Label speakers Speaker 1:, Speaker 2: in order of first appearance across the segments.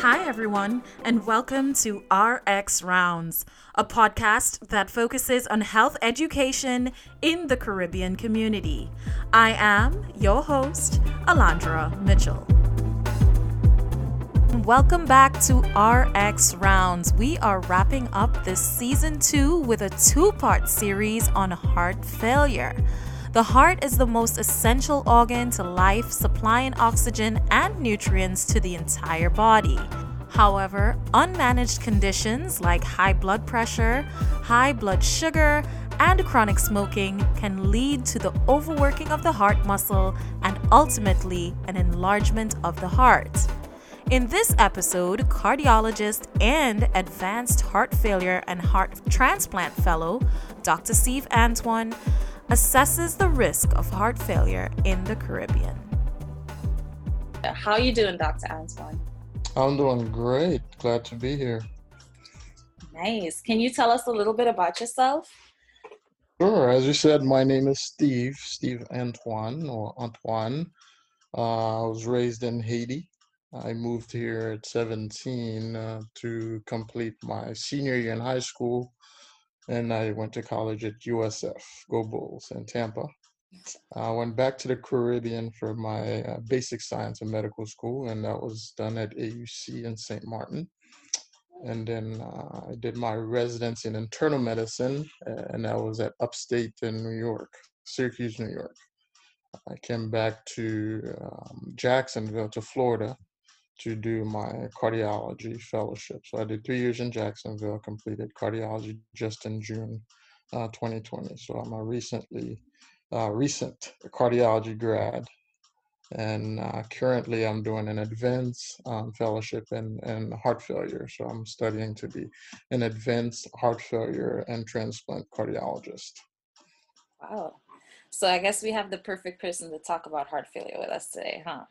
Speaker 1: Hi, everyone, and welcome to RX Rounds, a podcast that focuses on health education in the Caribbean community. I am your host, Alondra Mitchell. Welcome back to RX Rounds. We are wrapping up this season two with a two part series on heart failure. The heart is the most essential organ to life, supplying oxygen and nutrients to the entire body. However, unmanaged conditions like high blood pressure, high blood sugar, and chronic smoking can lead to the overworking of the heart muscle and ultimately an enlargement of the heart. In this episode, cardiologist and advanced heart failure and heart transplant fellow, Dr. Steve Antoine, assesses the risk of heart failure in the Caribbean.
Speaker 2: How are you doing, Dr. Antoine?
Speaker 3: I'm doing great. Glad to be here.
Speaker 2: Nice. Can you tell us a little bit about yourself?
Speaker 3: Sure. As you said, my name is Steve, Steve Antoine or Antoine. Uh, I was raised in Haiti. I moved here at 17 uh, to complete my senior year in high school and I went to college at USF, Go Bulls in Tampa. I went back to the Caribbean for my uh, basic science and medical school, and that was done at AUC in St. Martin. And then uh, I did my residency in internal medicine, and that was at upstate in New York, Syracuse, New York. I came back to um, Jacksonville, to Florida, to do my cardiology fellowship. So I did three years in Jacksonville, completed cardiology just in June uh, 2020. So I'm a recently uh, recent cardiology grad, and uh, currently I'm doing an advanced um, fellowship in, in heart failure. So I'm studying to be an advanced heart failure and transplant cardiologist.
Speaker 2: Wow. So I guess we have the perfect person to talk about heart failure with us today, huh?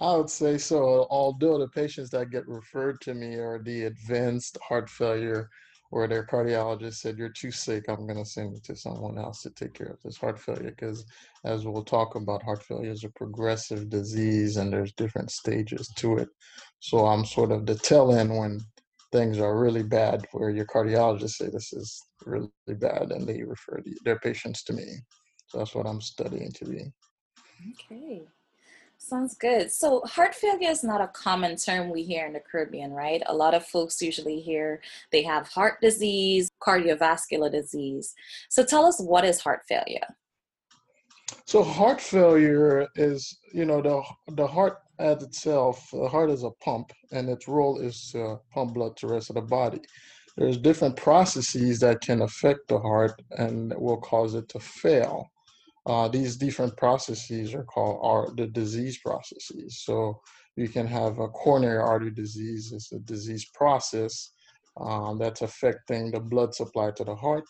Speaker 3: I would say so. Although the patients that get referred to me are the advanced heart failure, where their cardiologist said, You're too sick, I'm going to send you to someone else to take care of this heart failure. Because as we'll talk about, heart failure is a progressive disease and there's different stages to it. So I'm sort of the tail end when things are really bad, where your cardiologist say this is really bad and they refer their patients to me. So that's what I'm studying to be.
Speaker 2: Okay. Sounds good. So, heart failure is not a common term we hear in the Caribbean, right? A lot of folks usually hear they have heart disease, cardiovascular disease. So, tell us what is heart failure?
Speaker 3: So, heart failure is, you know, the the heart as itself. The heart is a pump, and its role is to pump blood to the rest of the body. There's different processes that can affect the heart and will cause it to fail uh, these different processes are called are the disease processes. So you can have a coronary artery disease is a disease process um, that's affecting the blood supply to the heart.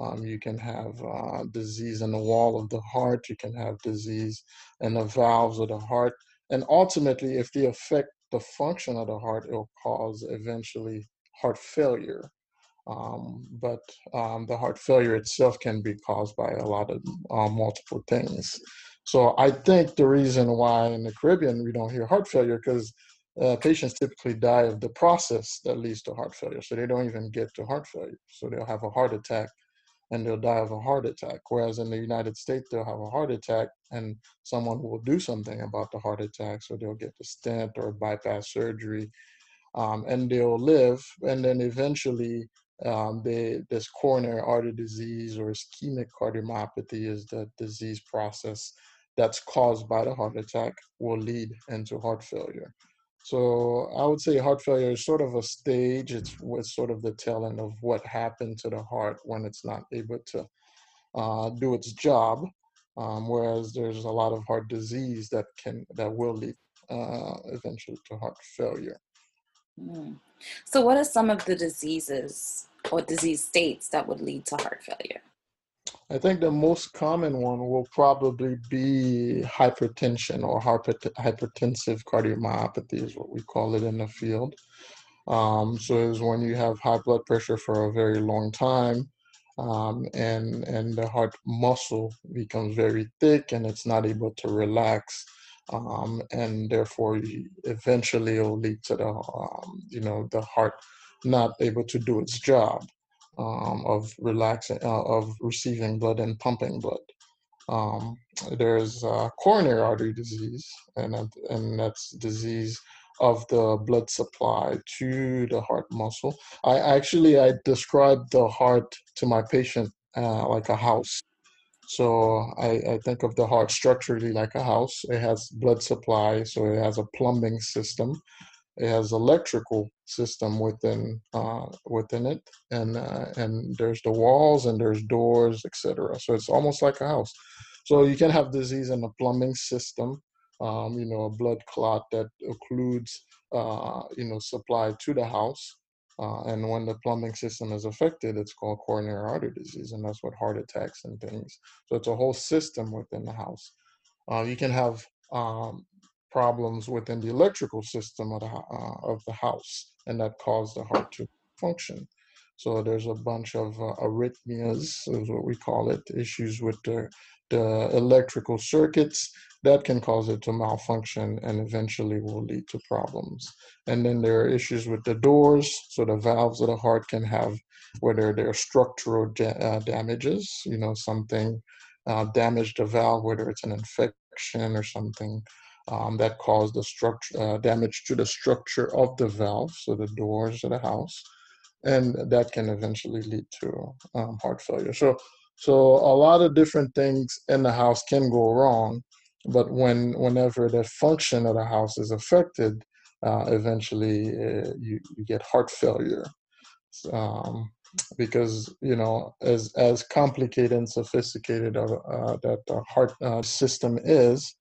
Speaker 3: Um, you can have uh, disease in the wall of the heart. You can have disease in the valves of the heart. And ultimately, if they affect the function of the heart, it will cause eventually heart failure. Um, but um, the heart failure itself can be caused by a lot of uh, multiple things. So I think the reason why in the Caribbean we don't hear heart failure because uh, patients typically die of the process that leads to heart failure. So they don't even get to heart failure. So they'll have a heart attack and they'll die of a heart attack. Whereas in the United States, they'll have a heart attack and someone will do something about the heart attack. So they'll get the stent or bypass surgery um, and they'll live. And then eventually um, they, this coronary artery disease or ischemic cardiomyopathy is the disease process that's caused by the heart attack will lead into heart failure. So I would say heart failure is sort of a stage. It's, sort of the tail end of what happened to the heart when it's not able to uh, do its job. Um, whereas there's a lot of heart disease that can that will lead uh, eventually to heart failure.
Speaker 2: Mm. So, what are some of the diseases or disease states that would lead to heart failure?
Speaker 3: I think the most common one will probably be hypertension or hypertensive cardiomyopathy, is what we call it in the field. Um, so it's when you have high blood pressure for a very long time, um, and and the heart muscle becomes very thick and it's not able to relax um, and therefore eventually it will lead to the um, you know the heart not able to do its job um, of relaxing uh, of receiving blood and pumping blood. Um, there's uh, coronary artery disease, and and that's disease of the blood supply to the heart muscle. I actually I describe the heart to my patient uh, like a house. So I, I think of the heart structurally like a house. It has blood supply, so it has a plumbing system. It has electrical system within uh, within it, and uh, and there's the walls and there's doors, etc. So it's almost like a house. So you can have disease in the plumbing system, um, you know, a blood clot that occludes, uh, you know, supply to the house. Uh, and when the plumbing system is affected, it's called coronary artery disease, and that's what heart attacks and things. So it's a whole system within the house. Uh, you can have um, problems within the electrical system of the, uh, of the house, and that cause the heart to function. So there's a bunch of uh, arrhythmias, is what we call it, issues with the, the electrical circuits that can cause it to malfunction and eventually will lead to problems. And then there are issues with the doors. So the valves of the heart can have, whether they're structural da- uh, damages, you know, something uh, damaged the valve, whether it's an infection or something um, that caused the structure uh, damage to the structure of the valve, so the doors of the house, and that can eventually lead to um, heart failure. So, so a lot of different things in the house can go wrong, but when whenever the function of the house is affected, uh, eventually uh, you, you get heart failure. Um, because you know as as complicated and sophisticated uh, uh that the heart uh, system is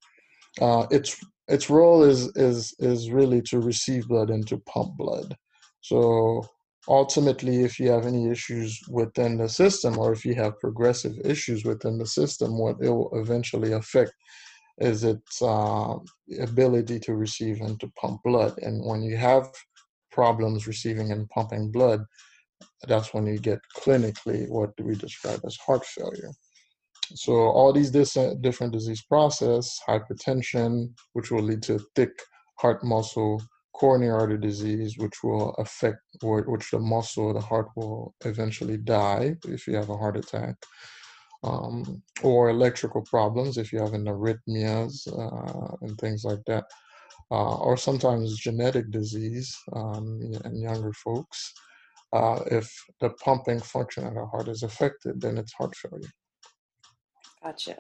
Speaker 3: uh, its its role is is is really to receive blood and to pump blood so ultimately if you have any issues within the system or if you have progressive issues within the system what it will eventually affect is its uh, ability to receive and to pump blood. And when you have problems receiving and pumping blood, that's when you get clinically what we describe as heart failure. So all these different disease process, hypertension, which will lead to thick heart muscle, coronary artery disease, which will affect which the muscle, the heart will eventually die if you have a heart attack um, or electrical problems if you have an arrhythmias uh, and things like that, uh, or sometimes genetic disease um, in younger folks. Uh, if the pumping function of the heart is affected, then it's heart failure.
Speaker 2: Gotcha.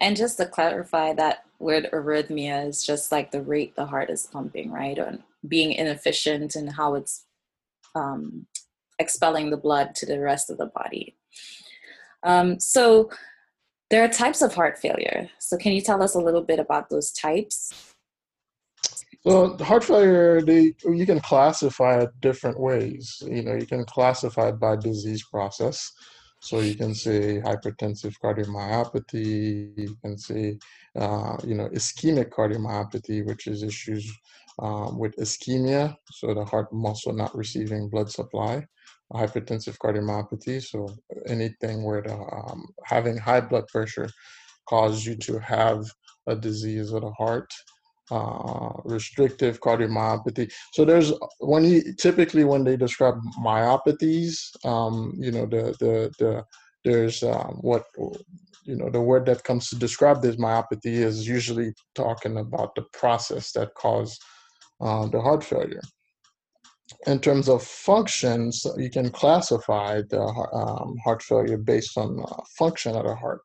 Speaker 2: And just to clarify, that word arrhythmia is just like the rate the heart is pumping, right? Or being inefficient and how it's um, expelling the blood to the rest of the body. Um, so there are types of heart failure. So can you tell us a little bit about those types?
Speaker 3: So heart failure, they, you can classify it different ways. You know, you can classify it by disease process. So you can say hypertensive cardiomyopathy. You can say, uh, you know, ischemic cardiomyopathy, which is issues um, with ischemia, so the heart muscle not receiving blood supply hypertensive cardiomyopathy. So anything where the, um, having high blood pressure causes you to have a disease of the heart. Uh, restrictive cardiomyopathy. So there's when you typically when they describe myopathies, um, you know the the the there's um, what you know the word that comes to describe this myopathy is usually talking about the process that caused uh, the heart failure in terms of functions, you can classify the um, heart failure based on uh, function of the heart.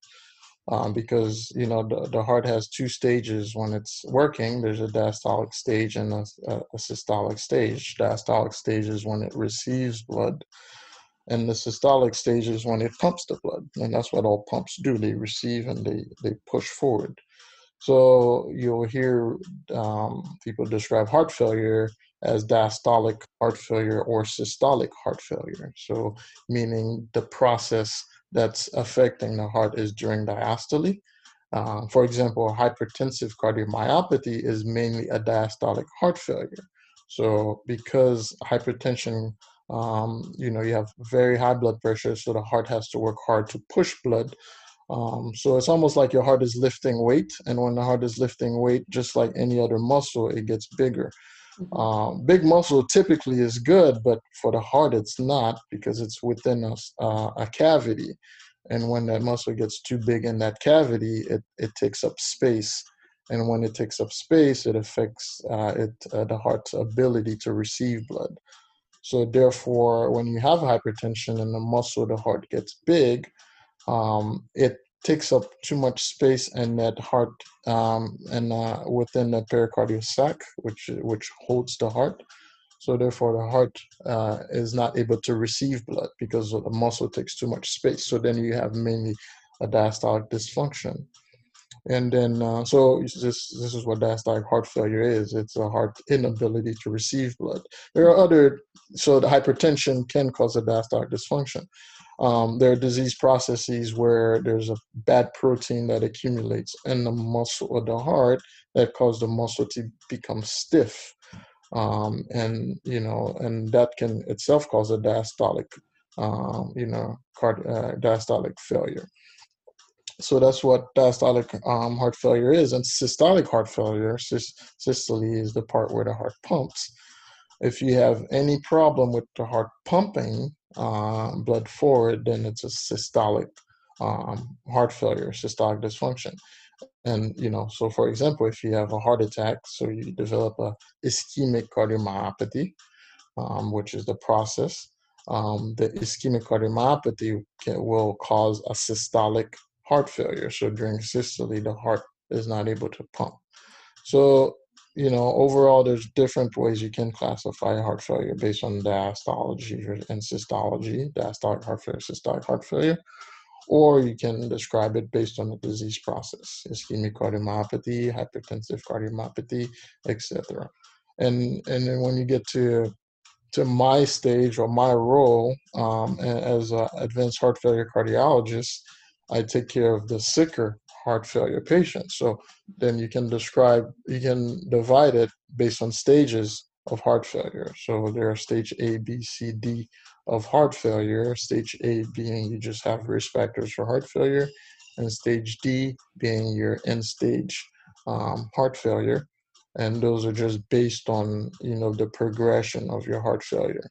Speaker 3: Um, because you know the, the heart has two stages when it's working. There's a diastolic stage and a, a, systolic stage. Diastolic stage is when it receives blood and the systolic stage is when it pumps the blood and that's what all pumps do. They receive and they they push forward so you'll hear um, people describe heart failure as diastolic heart failure or systolic heart failure. So, meaning the process that's affecting the heart is during diastole. Uh, for example, hypertensive cardiomyopathy is mainly a diastolic heart failure. So, because hypertension, um, you know, you have very high blood pressure, so the heart has to work hard to push blood Um, so it's almost like your heart is lifting weight, and when the heart is lifting weight, just like any other muscle, it gets bigger. Mm-hmm. Um, big muscle typically is good, but for the heart, it's not because it's within a, uh, a cavity. And when that muscle gets too big in that cavity, it, it takes up space. And when it takes up space, it affects uh, it, uh, the heart's ability to receive blood. So, therefore, when you have hypertension and the muscle, the heart gets big, um, it takes up too much space in that heart um, and uh, within the pericardial sac, which which holds the heart. So therefore, the heart uh, is not able to receive blood because the muscle takes too much space. So then you have mainly a diastolic dysfunction. And then, uh, so this this is what diastolic heart failure is. It's a heart inability to receive blood. There are other, so the hypertension can cause a diastolic dysfunction. Um, there are disease processes where there's a bad protein that accumulates in the muscle of the heart that cause the muscle to become stiff. Um, and, you know, and that can itself cause a diastolic, um, you know, card, uh, diastolic failure. So that's what diastolic um, heart failure is. And systolic heart failure, systole is the part where the heart pumps. If you have any problem with the heart pumping, uh, blood forward, then it's a systolic um, heart failure, systolic dysfunction. And you know, so for example, if you have a heart attack, so you develop a ischemic cardiomyopathy, um, which is the process. Um, the ischemic cardiomyopathy can, will cause a systolic heart failure. So during systole, the heart is not able to pump. So you know, overall, there's different ways you can classify heart failure based on diastology and systology, diastolic heart failure, systolic heart failure, or you can describe it based on the disease process, ischemic cardiomyopathy, hypertensive cardiomyopathy, etc. And and then when you get to to my stage or my role um, as an advanced heart failure cardiologist, I take care of the sicker heart failure patients. So then you can describe, you can divide it based on stages of heart failure. So there are stage A, B, C, D of heart failure. Stage A being you just have risk factors for heart failure, and stage D being your end stage um, heart failure. And those are just based on you know the progression of your heart failure.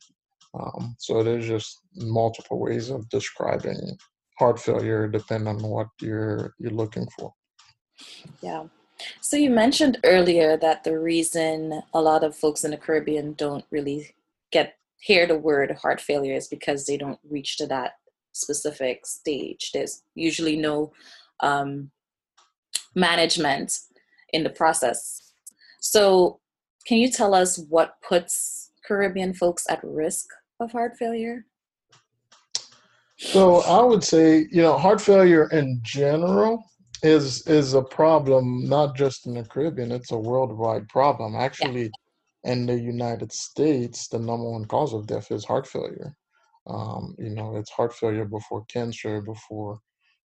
Speaker 3: Um, so there's just multiple ways of describing heart failure depend on what you're you're looking for.
Speaker 2: Yeah. So you mentioned earlier that the reason a lot of folks in the caribbean don't really get hear the word heart failure is because they don't reach to that specific stage. There's usually no um, management in the process. So can you tell us what puts caribbean folks at risk of heart failure
Speaker 3: so I would say, you know, heart failure in general is is a problem not just in the Caribbean; it's a worldwide problem. Actually, yeah. in the United States, the number one cause of death is heart failure. Um, you know, it's heart failure before cancer, before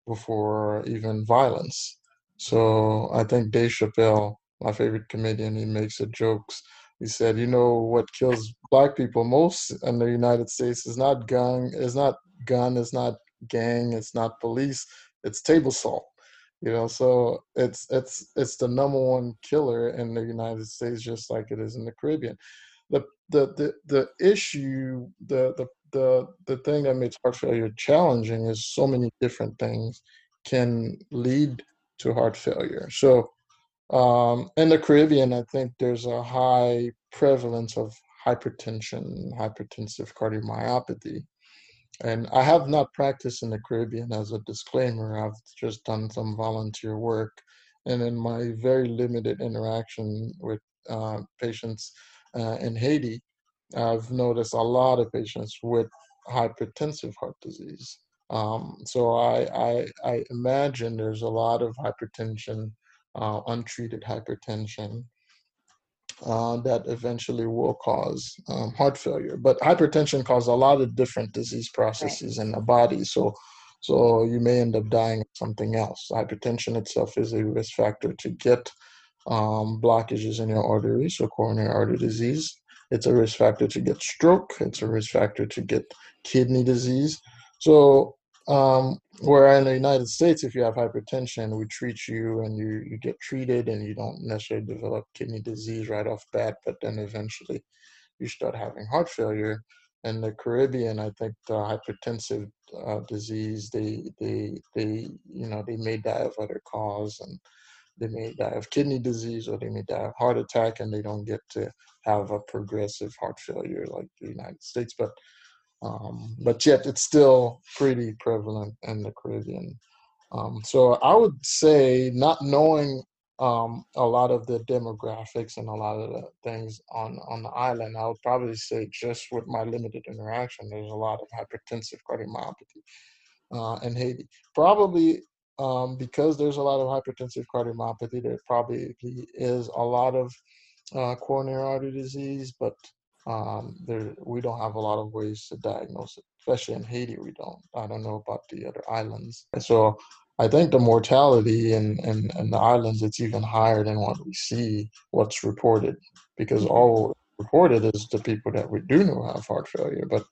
Speaker 3: before even violence. So I think Dave Chappelle, my favorite comedian, he makes a jokes he said, "You know what kills black people most in the United States is not gun, is not gun, it's not gang, it's not police, it's table salt." You know, so it's it's it's the number one killer in the United States, just like it is in the Caribbean. The the the, the issue, the the the the thing that makes heart failure challenging is so many different things can lead to heart failure. So um, in the Caribbean, I think there's a high prevalence of hypertension, hypertensive cardiomyopathy. And I have not practiced in the Caribbean as a disclaimer. I've just done some volunteer work. And in my very limited interaction with uh, patients uh, in Haiti, I've noticed a lot of patients with hypertensive heart disease. Um, so I, I, I imagine there's a lot of hypertension uh, untreated hypertension uh, that eventually will cause um, heart failure. But hypertension causes a lot of different disease processes right. in the body. So, so you may end up dying of something else. Hypertension itself is a risk factor to get um, blockages in your arteries, so coronary artery disease. It's a risk factor to get stroke. It's a risk factor to get kidney disease. So um, where in the United States, if you have hypertension, we treat you and you, you get treated and you don't necessarily develop kidney disease right off bat, but then eventually you start having heart failure. In the Caribbean, I think the hypertensive uh, disease, they, they, they, you know, they may die of other cause and they may die of kidney disease or they may die of heart attack and they don't get to have a progressive heart failure like the United States. But um, but yet it's still pretty prevalent in the Caribbean. Um, so I would say not knowing um, a lot of the demographics and a lot of the things on on the island, I would probably say just with my limited interaction, there's a lot of hypertensive cardiomyopathy uh, in Haiti. Probably um, because there's a lot of hypertensive cardiomyopathy, there probably is a lot of uh, coronary artery disease, but um, there we don't have a lot of ways to diagnose it, especially in Haiti. We don't. I don't know about the other islands. And so I think the mortality in, in, in the islands it's even higher than what we see, what's reported, because mm-hmm. all reported is the people that we do know have heart failure. But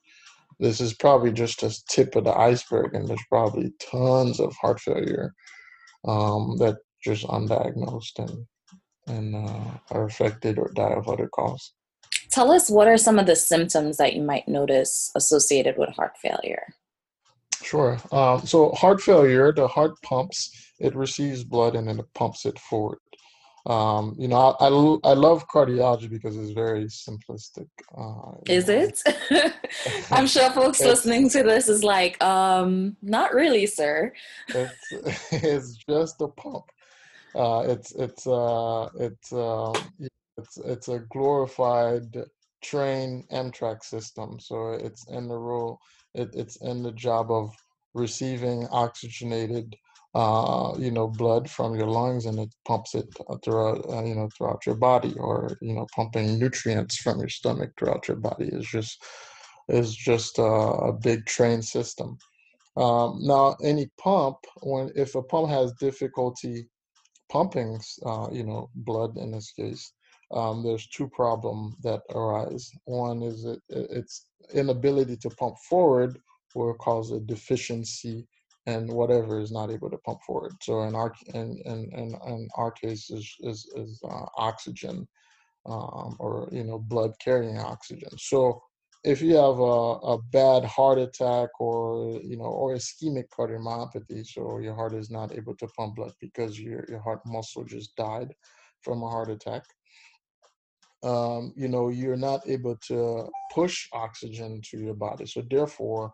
Speaker 3: this is probably just a tip of the iceberg, and there's probably tons of heart failure um, that just undiagnosed and and uh, are affected or die of other causes.
Speaker 2: Tell us what are some of the symptoms that you might notice associated with heart failure?
Speaker 3: Sure. Um, so, heart failure, the heart pumps, it receives blood and then it pumps it forward. Um, you know, I, I, I, love cardiology because it's very simplistic.
Speaker 2: Uh, is know. it? I'm sure folks listening to this is like, um, not really, sir.
Speaker 3: It's, it's just a pump. Uh, it's it's uh, it's uh, it's it's a glorified train Amtrak system. So it's in the role, it, it's in the job of receiving oxygenated, uh, you know, blood from your lungs, and it pumps it throughout, uh, you know, throughout your body, or you know, pumping nutrients from your stomach throughout your body is just is just a, a big train system. Um, now, any pump, when if a pump has difficulty pumping, uh, you know, blood in this case, um, there's two problems that arise. One is it, its inability to pump forward will cause a deficiency and whatever is not able to pump forward. So in our in in, in, in our case is is, is uh, oxygen um, or you know blood carrying oxygen. So if you have a, a bad heart attack or you know or ischemic cardiomyopathy, so your heart is not able to pump blood because your your heart muscle just died from a heart attack, um, you know, you're not able to push oxygen to your body. So therefore,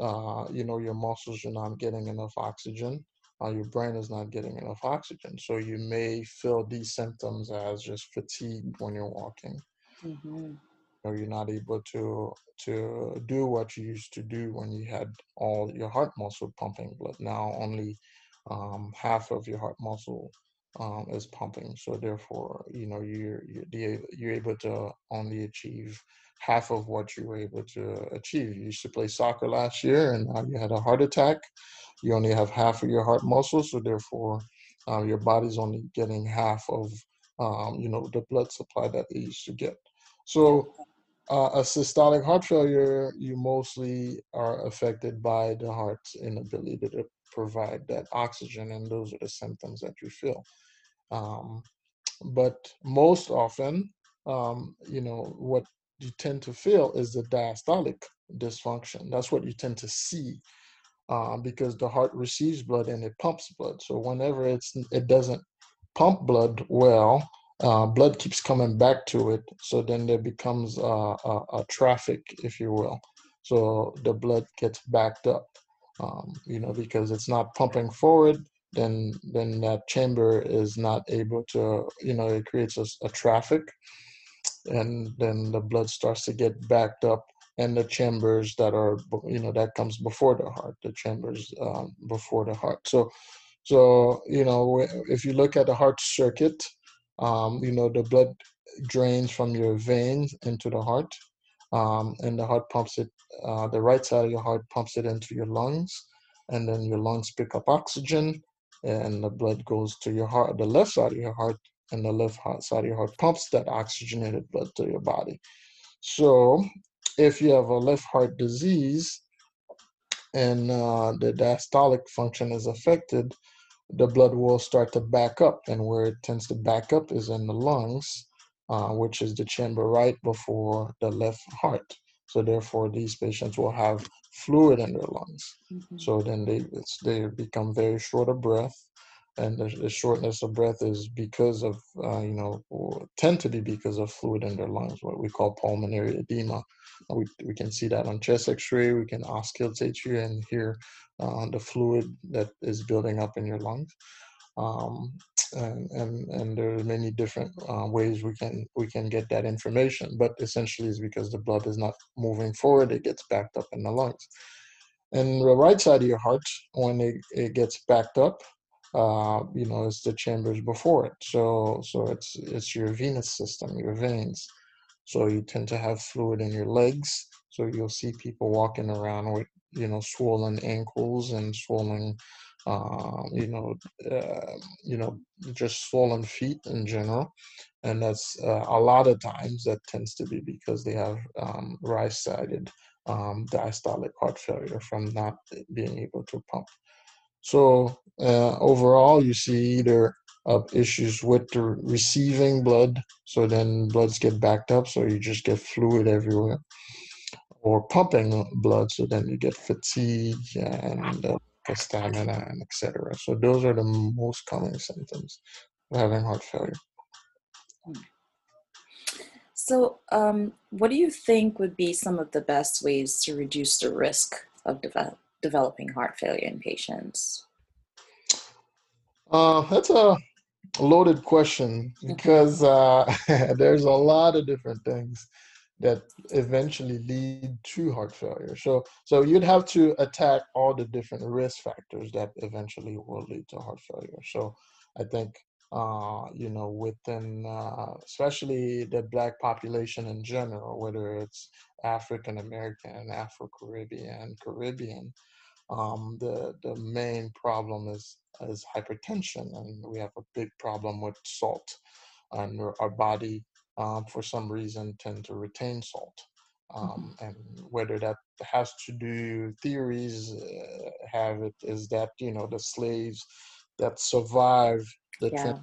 Speaker 3: uh, you know, your muscles are not getting enough oxygen. Uh, your brain is not getting enough oxygen. So you may feel these symptoms as just fatigue when you're walking. Mm-hmm. Or you're not able to to do what you used to do when you had all your heart muscle pumping blood. Now only um, half of your heart muscle um, is pumping. So therefore, you know, you're you're, you're able to only achieve half of what you were able to achieve. You used to play soccer last year, and now you had a heart attack. You only have half of your heart muscle, so therefore, uh, your body's only getting half of um, you know the blood supply that they used to get. So. Uh, a systolic heart failure, you mostly are affected by the heart's inability to provide that oxygen, and those are the symptoms that you feel. Um, but most often, um, you know, what you tend to feel is the diastolic dysfunction. That's what you tend to see uh, because the heart receives blood and it pumps blood. So whenever it's it doesn't pump blood well, uh, blood keeps coming back to it. So then there becomes a, a, a traffic, if you will. So the blood gets backed up, um, you know, because it's not pumping forward then then that chamber is not able to you know it creates a, a traffic. And then the blood starts to get backed up and the chambers that are you know that comes before the heart the chambers um, before the heart. So so you know if you look at the heart circuit um, you know the blood drains from your veins into the heart um, and the heart pumps it uh, the right side of your heart pumps it into your lungs and then your lungs pick up oxygen and the blood goes to your heart, the left side of your heart, and the left side of your heart pumps that oxygenated blood to your body. So, if you have a left heart disease, and uh, the diastolic function is affected, the blood will start to back up. And where it tends to back up is in the lungs, uh, which is the chamber right before the left heart. So therefore, these patients will have fluid in their lungs. Mm-hmm. So then they they become very short of breath, and the, the shortness of breath is because of uh, you know tend to be because of fluid in their lungs, what we call pulmonary edema. We we can see that on chest X-ray. We can auscultate you and hear uh, the fluid that is building up in your lungs. Um, and, and and there are many different uh, ways we can we can get that information but essentially it's because the blood is not moving forward it gets backed up in the lungs. And the right side of your heart when it, it gets backed up uh, you know it's the chambers before it. So so it's it's your venous system your veins. So you tend to have fluid in your legs. So you'll see people walking around with you know swollen ankles and swollen uh, you know, uh, you know, just swollen feet in general, and that's uh, a lot of times that tends to be because they have um, right-sided um, diastolic heart failure from not being able to pump. So uh, overall, you see either issues with the receiving blood, so then bloods get backed up, so you just get fluid everywhere, or pumping blood, so then you get fatigue and uh, stamina, and etc. So those are the most common symptoms of having heart failure.
Speaker 2: So, um, what do you think would be some of the best ways to reduce the risk of de- developing heart failure in patients?
Speaker 3: Uh, that's a loaded question because uh, there's a lot of different things that eventually lead to heart failure. So, so you'd have to attack all the different risk factors that eventually will lead to heart failure. So, I think uh, you know within uh, especially the black population in general, whether it's African American, Afro Caribbean, Caribbean, um, the the main problem is is hypertension, and we have a big problem with salt, and our body um, for some reason tend to retain salt. Mm-hmm. Um, and whether that has to do theories uh, have it is that you know the slaves that survived the yeah. tra-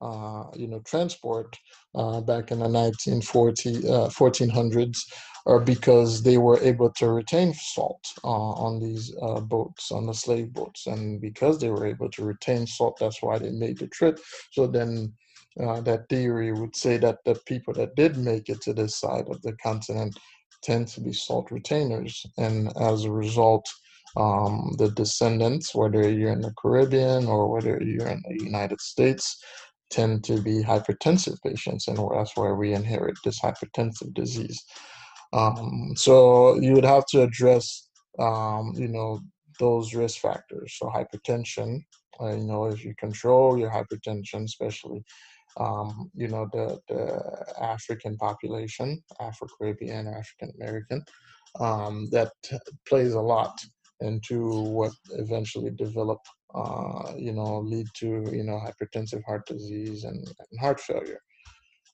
Speaker 3: uh, you know transport uh, back in the 1940 1400s or because they were able to retain salt uh, on these uh, boats on the slave boats and because they were able to retain salt that's why they made the trip so then uh, that theory would say that the people that did make it to this side of the continent tend to be salt retainers. And as a result, um, the descendants, whether you're in the Caribbean or whether you're in the United States, tend to be hypertensive patients, and that's where we inherit this hypertensive disease. Um, so you would have to address, um, you know, those risk factors. So hypertension, uh, you know, if you control your hypertension, especially um, you know, the, the African population, Afro Caribbean, African American, um, that plays a lot into what eventually develop, uh, you know, lead to, you know, hypertensive heart disease and, and heart failure.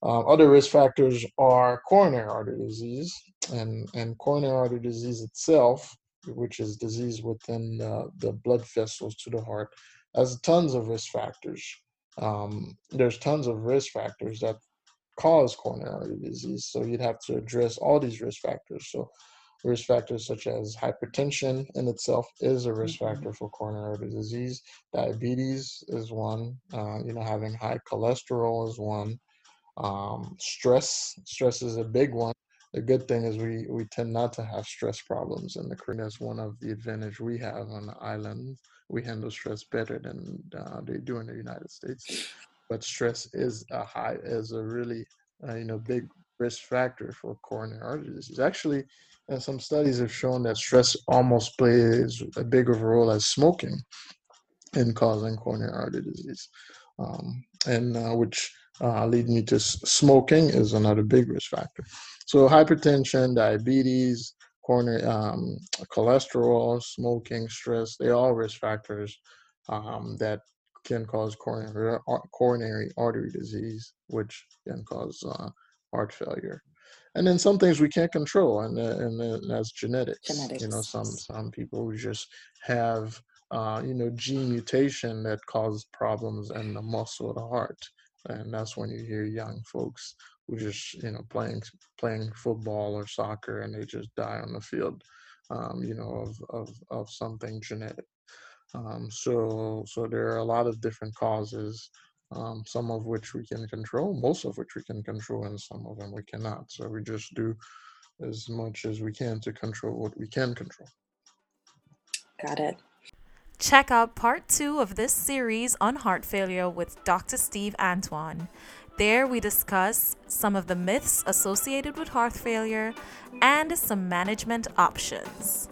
Speaker 3: Uh, other risk factors are coronary artery disease, and, and coronary artery disease itself, which is disease within uh, the blood vessels to the heart, has tons of risk factors um, there's tons of risk factors that cause coronary artery disease. So you'd have to address all these risk factors. So risk factors such as hypertension in itself is a risk mm-hmm. factor for coronary artery disease. Diabetes is one. Uh, you know, having high cholesterol is one. Um, stress, stress is a big one. The good thing is we we tend not to have stress problems in the Caribbean. That's one of the advantage we have on the island we handle stress better than uh, they do in the United States. But stress is a high, is a really, uh, you know, big risk factor for coronary artery disease. Actually, uh, some studies have shown that stress almost plays a bigger role as smoking in causing coronary artery disease, um, and uh, which uh, lead me to smoking is another big risk factor. So hypertension, diabetes, coronary, um, cholesterol, smoking, stress, they all risk factors um, that can cause coronary, coronary artery disease, which can cause uh, heart failure. and then some things we can't control, and uh, and, and that's genetics.
Speaker 2: Genetics.
Speaker 3: You know, some some people just have uh, you know gene mutation that causes problems in the muscle of the heart, and that's when you hear young folks who just you know playing playing football or soccer and they just die on the field, um, you know, of of of something genetic. Um, so so there are a lot of different causes um, some of which we can control, most of which we can control, and some of them we cannot. So we just do as much as we can to control what we can control.
Speaker 2: Got it.
Speaker 1: Check out part two of this series on heart failure with Dr. Steve Antoine. There, we discuss some of the myths associated with heart failure and some management options.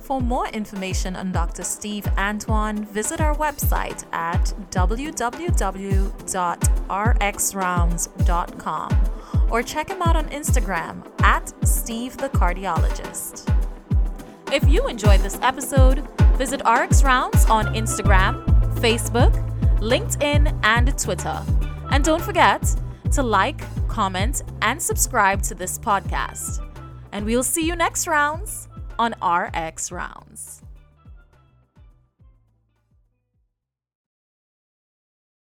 Speaker 1: For more information on Dr. Steve Antoine, visit our website at www.rxrounds.com or check him out on Instagram at Steve the Cardiologist. If you enjoyed this episode, visit RX Rounds on Instagram, Facebook, LinkedIn, and Twitter. And don't forget to like, comment, and subscribe to this podcast. And we'll see you next rounds on RX Rounds.